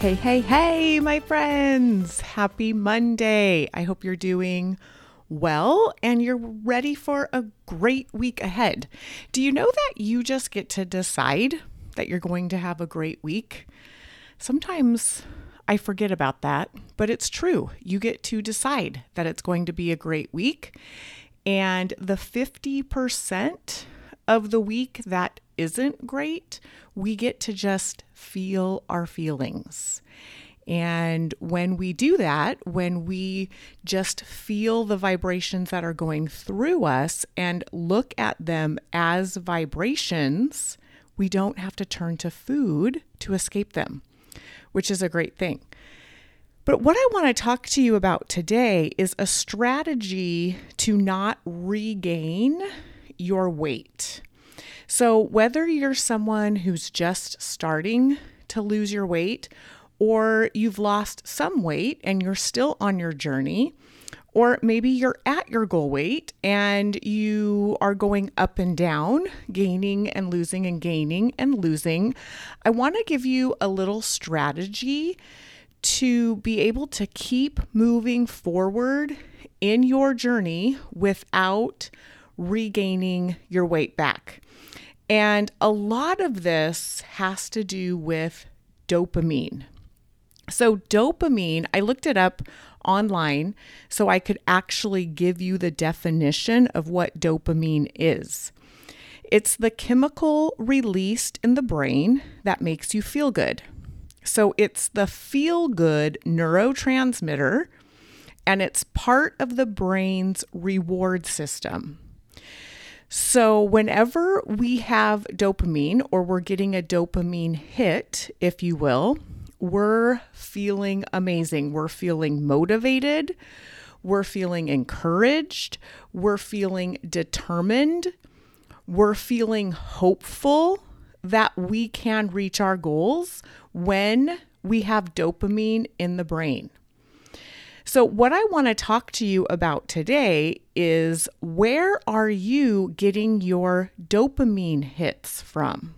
Hey, hey, hey, my friends. Happy Monday. I hope you're doing well and you're ready for a great week ahead. Do you know that you just get to decide that you're going to have a great week? Sometimes I forget about that, but it's true. You get to decide that it's going to be a great week. And the 50% of the week that isn't great, we get to just feel our feelings. And when we do that, when we just feel the vibrations that are going through us and look at them as vibrations, we don't have to turn to food to escape them, which is a great thing. But what I want to talk to you about today is a strategy to not regain your weight. So, whether you're someone who's just starting to lose your weight, or you've lost some weight and you're still on your journey, or maybe you're at your goal weight and you are going up and down, gaining and losing and gaining and losing, I want to give you a little strategy to be able to keep moving forward in your journey without regaining your weight back. And a lot of this has to do with dopamine. So, dopamine, I looked it up online so I could actually give you the definition of what dopamine is. It's the chemical released in the brain that makes you feel good. So, it's the feel good neurotransmitter and it's part of the brain's reward system. So, whenever we have dopamine or we're getting a dopamine hit, if you will, we're feeling amazing. We're feeling motivated. We're feeling encouraged. We're feeling determined. We're feeling hopeful that we can reach our goals when we have dopamine in the brain. So, what I want to talk to you about today is where are you getting your dopamine hits from?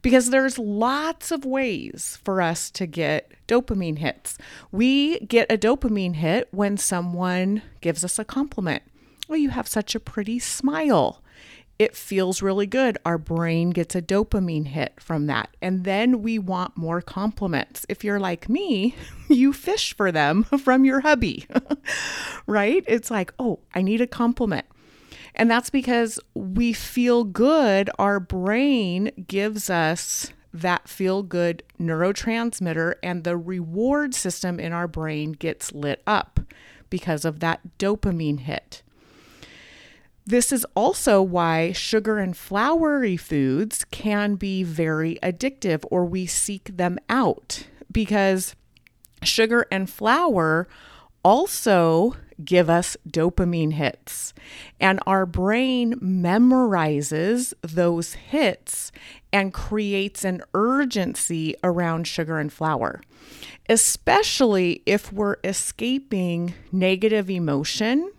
Because there's lots of ways for us to get dopamine hits. We get a dopamine hit when someone gives us a compliment. Oh, you have such a pretty smile it feels really good. Our brain gets a dopamine hit from that. And then we want more compliments. If you're like me, you fish for them from your hubby, right? It's like, oh, I need a compliment. And that's because we feel good. Our brain gives us that feel good neurotransmitter, and the reward system in our brain gets lit up because of that dopamine hit. This is also why sugar and floury foods can be very addictive or we seek them out because sugar and flour also give us dopamine hits. And our brain memorizes those hits and creates an urgency around sugar and flour, especially if we're escaping negative emotion.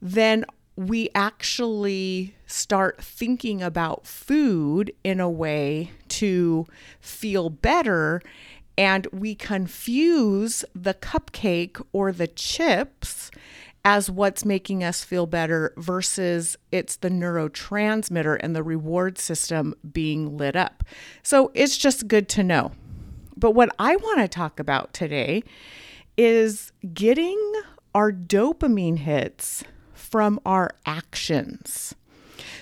Then we actually start thinking about food in a way to feel better and we confuse the cupcake or the chips as what's making us feel better versus it's the neurotransmitter and the reward system being lit up. So it's just good to know. But what I want to talk about today is getting our dopamine hits from our actions.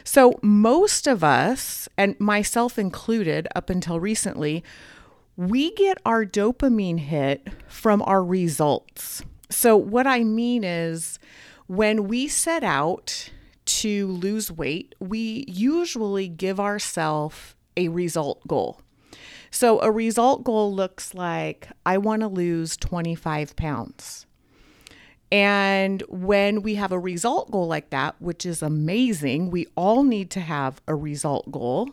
So, most of us, and myself included up until recently, we get our dopamine hit from our results. So, what I mean is when we set out to lose weight, we usually give ourselves a result goal. So, a result goal looks like I want to lose 25 pounds. And when we have a result goal like that, which is amazing, we all need to have a result goal.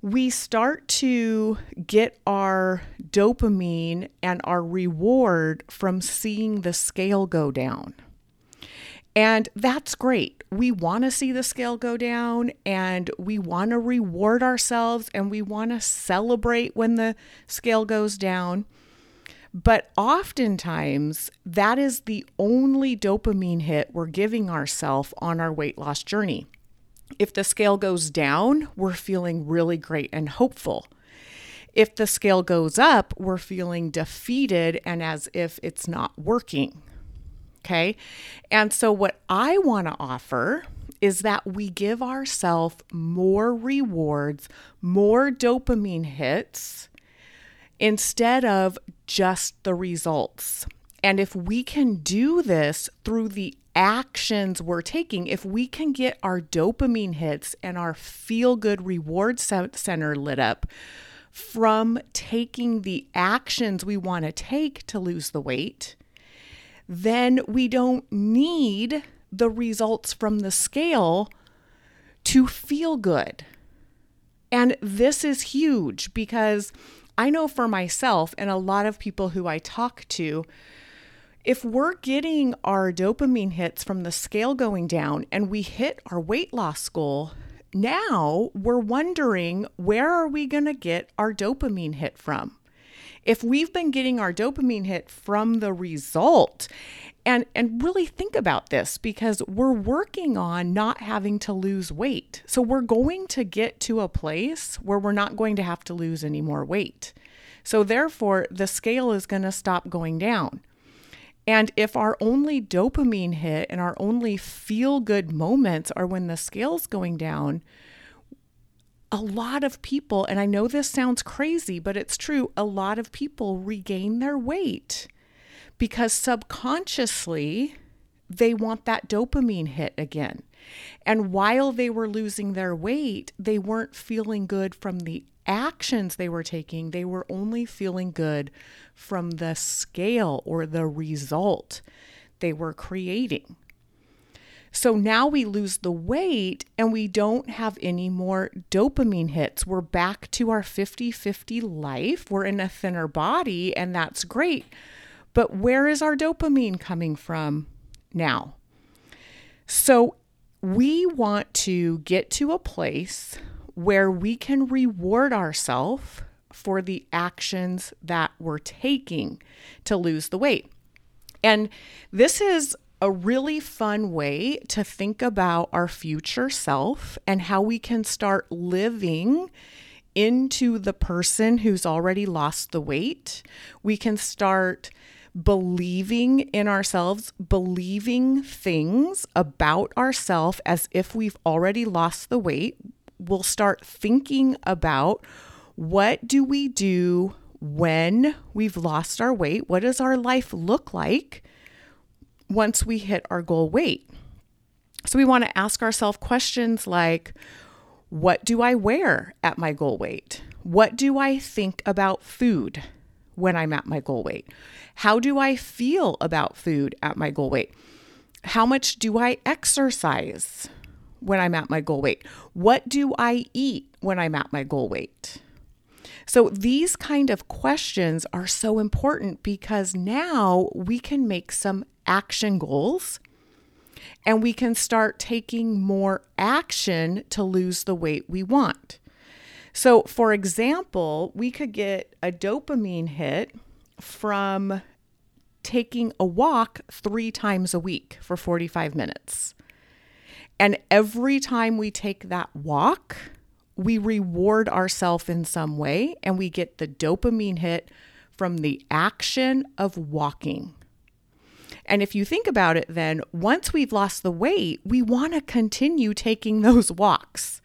We start to get our dopamine and our reward from seeing the scale go down. And that's great. We want to see the scale go down and we want to reward ourselves and we want to celebrate when the scale goes down. But oftentimes, that is the only dopamine hit we're giving ourselves on our weight loss journey. If the scale goes down, we're feeling really great and hopeful. If the scale goes up, we're feeling defeated and as if it's not working. Okay. And so, what I want to offer is that we give ourselves more rewards, more dopamine hits instead of just the results. And if we can do this through the actions we're taking, if we can get our dopamine hits and our feel good reward center lit up from taking the actions we want to take to lose the weight, then we don't need the results from the scale to feel good. And this is huge because I know for myself and a lot of people who I talk to, if we're getting our dopamine hits from the scale going down and we hit our weight loss goal, now we're wondering where are we going to get our dopamine hit from? If we've been getting our dopamine hit from the result and and really think about this because we're working on not having to lose weight. So we're going to get to a place where we're not going to have to lose any more weight. So therefore the scale is going to stop going down. And if our only dopamine hit and our only feel good moments are when the scale's going down, a lot of people, and I know this sounds crazy, but it's true, a lot of people regain their weight because subconsciously they want that dopamine hit again. And while they were losing their weight, they weren't feeling good from the actions they were taking, they were only feeling good from the scale or the result they were creating. So now we lose the weight and we don't have any more dopamine hits. We're back to our 50 50 life. We're in a thinner body, and that's great. But where is our dopamine coming from now? So we want to get to a place where we can reward ourselves for the actions that we're taking to lose the weight. And this is a really fun way to think about our future self and how we can start living into the person who's already lost the weight. We can start believing in ourselves, believing things about ourselves as if we've already lost the weight we'll start thinking about what do we do when we've lost our weight? What does our life look like once we hit our goal weight? So we want to ask ourselves questions like what do I wear at my goal weight? What do I think about food when I'm at my goal weight? How do I feel about food at my goal weight? How much do I exercise? when I'm at my goal weight? What do I eat when I'm at my goal weight? So these kind of questions are so important because now we can make some action goals and we can start taking more action to lose the weight we want. So, for example, we could get a dopamine hit from taking a walk three times a week for 45 minutes. And every time we take that walk, we reward ourselves in some way and we get the dopamine hit from the action of walking. And if you think about it, then once we've lost the weight, we want to continue taking those walks,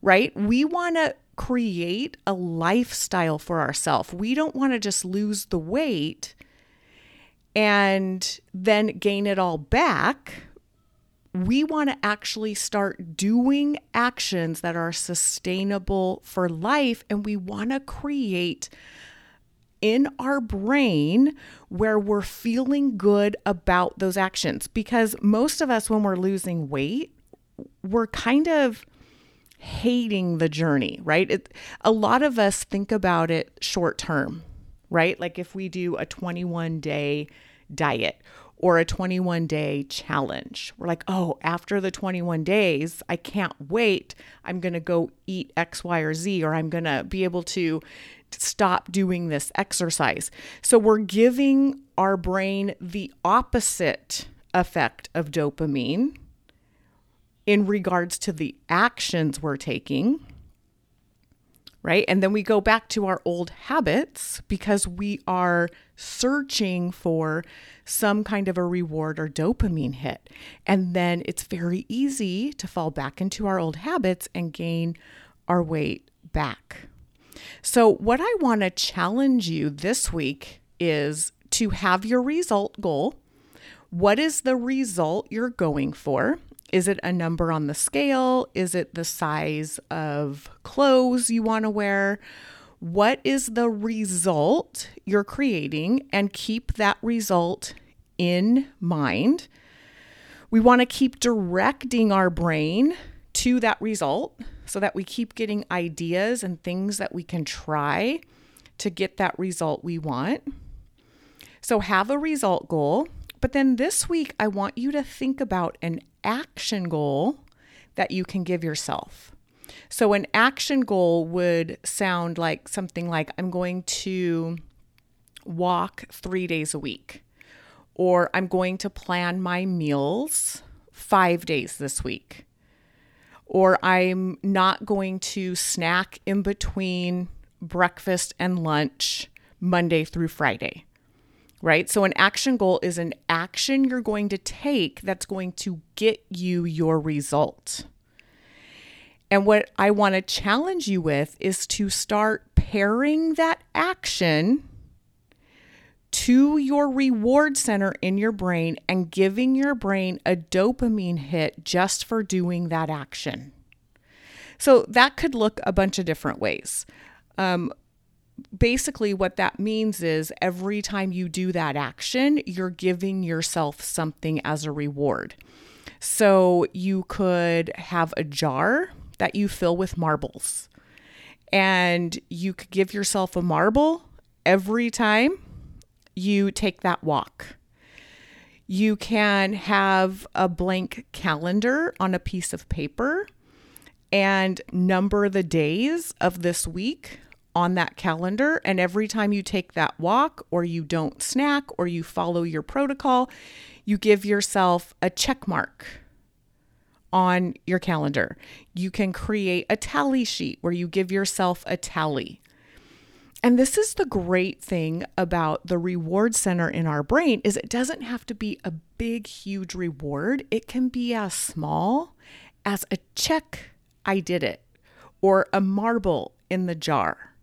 right? We want to create a lifestyle for ourselves. We don't want to just lose the weight and then gain it all back we want to actually start doing actions that are sustainable for life and we want to create in our brain where we're feeling good about those actions because most of us when we're losing weight we're kind of hating the journey, right? It, a lot of us think about it short term, right? Like if we do a 21 day diet or a 21 day challenge, we're like, oh, after the 21 days, I can't wait. I'm going to go eat X, Y, or Z, or I'm going to be able to stop doing this exercise. So we're giving our brain the opposite effect of dopamine in regards to the actions we're taking, right? And then we go back to our old habits because we are searching for some kind of a reward or dopamine hit. And then it's very easy to fall back into our old habits and gain our weight back. So, what I want to challenge you this week is to have your result goal. What is the result you're going for? Is it a number on the scale? Is it the size of clothes you want to wear? What is the result you're creating? And keep that result in mind. We want to keep directing our brain to that result so that we keep getting ideas and things that we can try to get that result we want. So, have a result goal. But then this week, I want you to think about an action goal that you can give yourself. So, an action goal would sound like something like I'm going to walk three days a week, or I'm going to plan my meals five days this week, or I'm not going to snack in between breakfast and lunch Monday through Friday right? So, an action goal is an action you're going to take that's going to get you your result. And what I want to challenge you with is to start pairing that action to your reward center in your brain and giving your brain a dopamine hit just for doing that action. So that could look a bunch of different ways. Um, basically what that means is every time you do that action, you're giving yourself something as a reward. So you could have a jar that you fill with marbles, and you could give yourself a marble every time you take that walk. You can have a blank calendar on a piece of paper and number the days of this week on that calendar. And every time you take that walk or you don't snack or you follow your protocol, you give yourself a check mark on your calendar. You can create a tally sheet where you give yourself a tally. And this is the great thing about the reward center in our brain is it doesn't have to be a big huge reward. It can be as small as a check I did it or a marble in the jar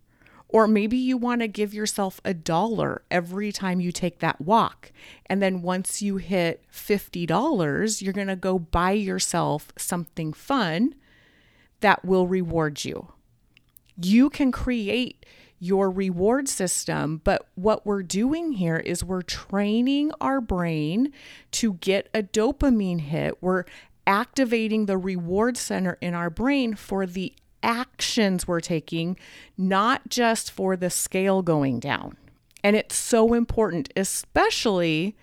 or maybe you want to give yourself a dollar every time you take that walk. And then once you hit $50, you're going to go buy yourself something fun that will reward you. You can create your reward system, but what we're doing here is we're training our brain to get a dopamine hit. We're activating the reward center in our brain for the actions we're taking, not just for the scale going down. And it's so important, especially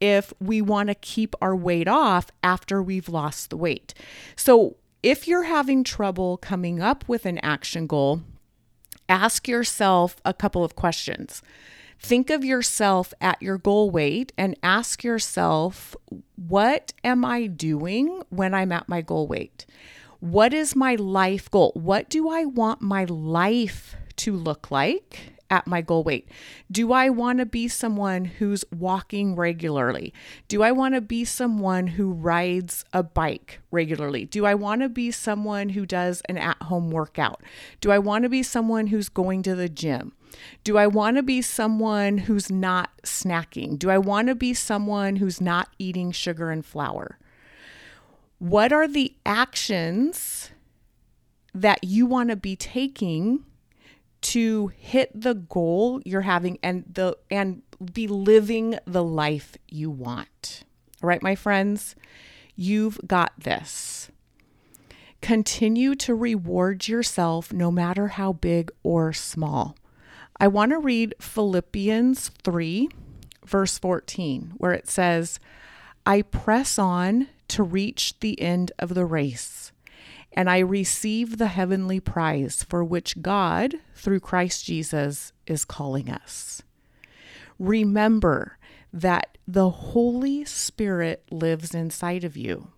if we want to keep our weight off after we've lost the weight. So, if you're having trouble coming up with an action goal, ask yourself a couple of questions. Think of yourself at your goal weight and ask yourself, what am I doing when I'm at my goal weight? What is my life goal? What do I want my life to look like? At my goal weight? Do I want to be someone who's walking regularly? Do I want to be someone who rides a bike regularly? Do I want to be someone who does an at home workout? Do I want to be someone who's going to the gym? Do I want to be someone who's not snacking? Do I want to be someone who's not eating sugar and flour? What are the actions that you want to be taking to hit the goal you're having and the and be living the life you want. All right, my friends, you've got this. Continue to reward yourself no matter how big or small. I want to read Philippians 3, verse 14, where it says, I press on to reach the end of the race, and I receive the heavenly prize for which God, through Christ Jesus, is calling us. Remember that the Holy Spirit lives inside of you.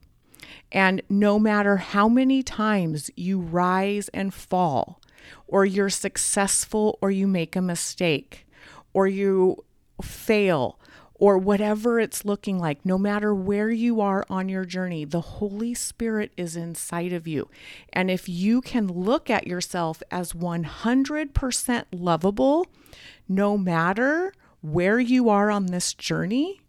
And no matter how many times you rise and fall, or you're successful, or you make a mistake, or you fail, or whatever it's looking like, no matter where you are on your journey, the Holy Spirit is inside of you. And if you can look at yourself as 100% lovable, no matter where you are on this journey,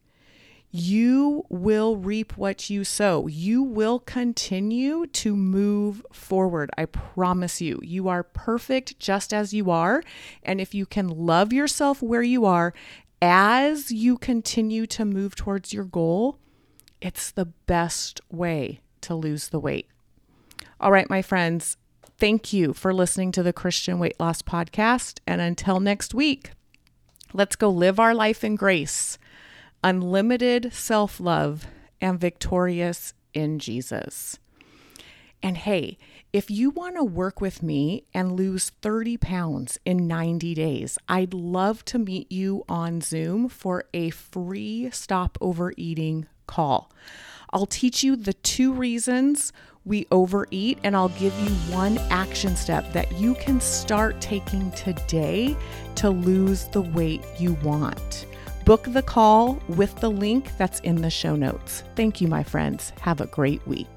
you will reap what you sow. You will continue to move forward. I promise you. You are perfect just as you are. And if you can love yourself where you are as you continue to move towards your goal, it's the best way to lose the weight. All right, my friends, thank you for listening to the Christian Weight Loss Podcast. And until next week, let's go live our life in grace, unlimited self love, and victorious in Jesus. And hey, if you want to work with me and lose 30 pounds in 90 days, I'd love to meet you on Zoom for a free stop overeating call. I'll teach you the two reasons we overeat, and I'll give you one action step that you can start taking today to lose the weight you want. Book the call with the link that's in the show notes. Thank you, my friends. Have a great week.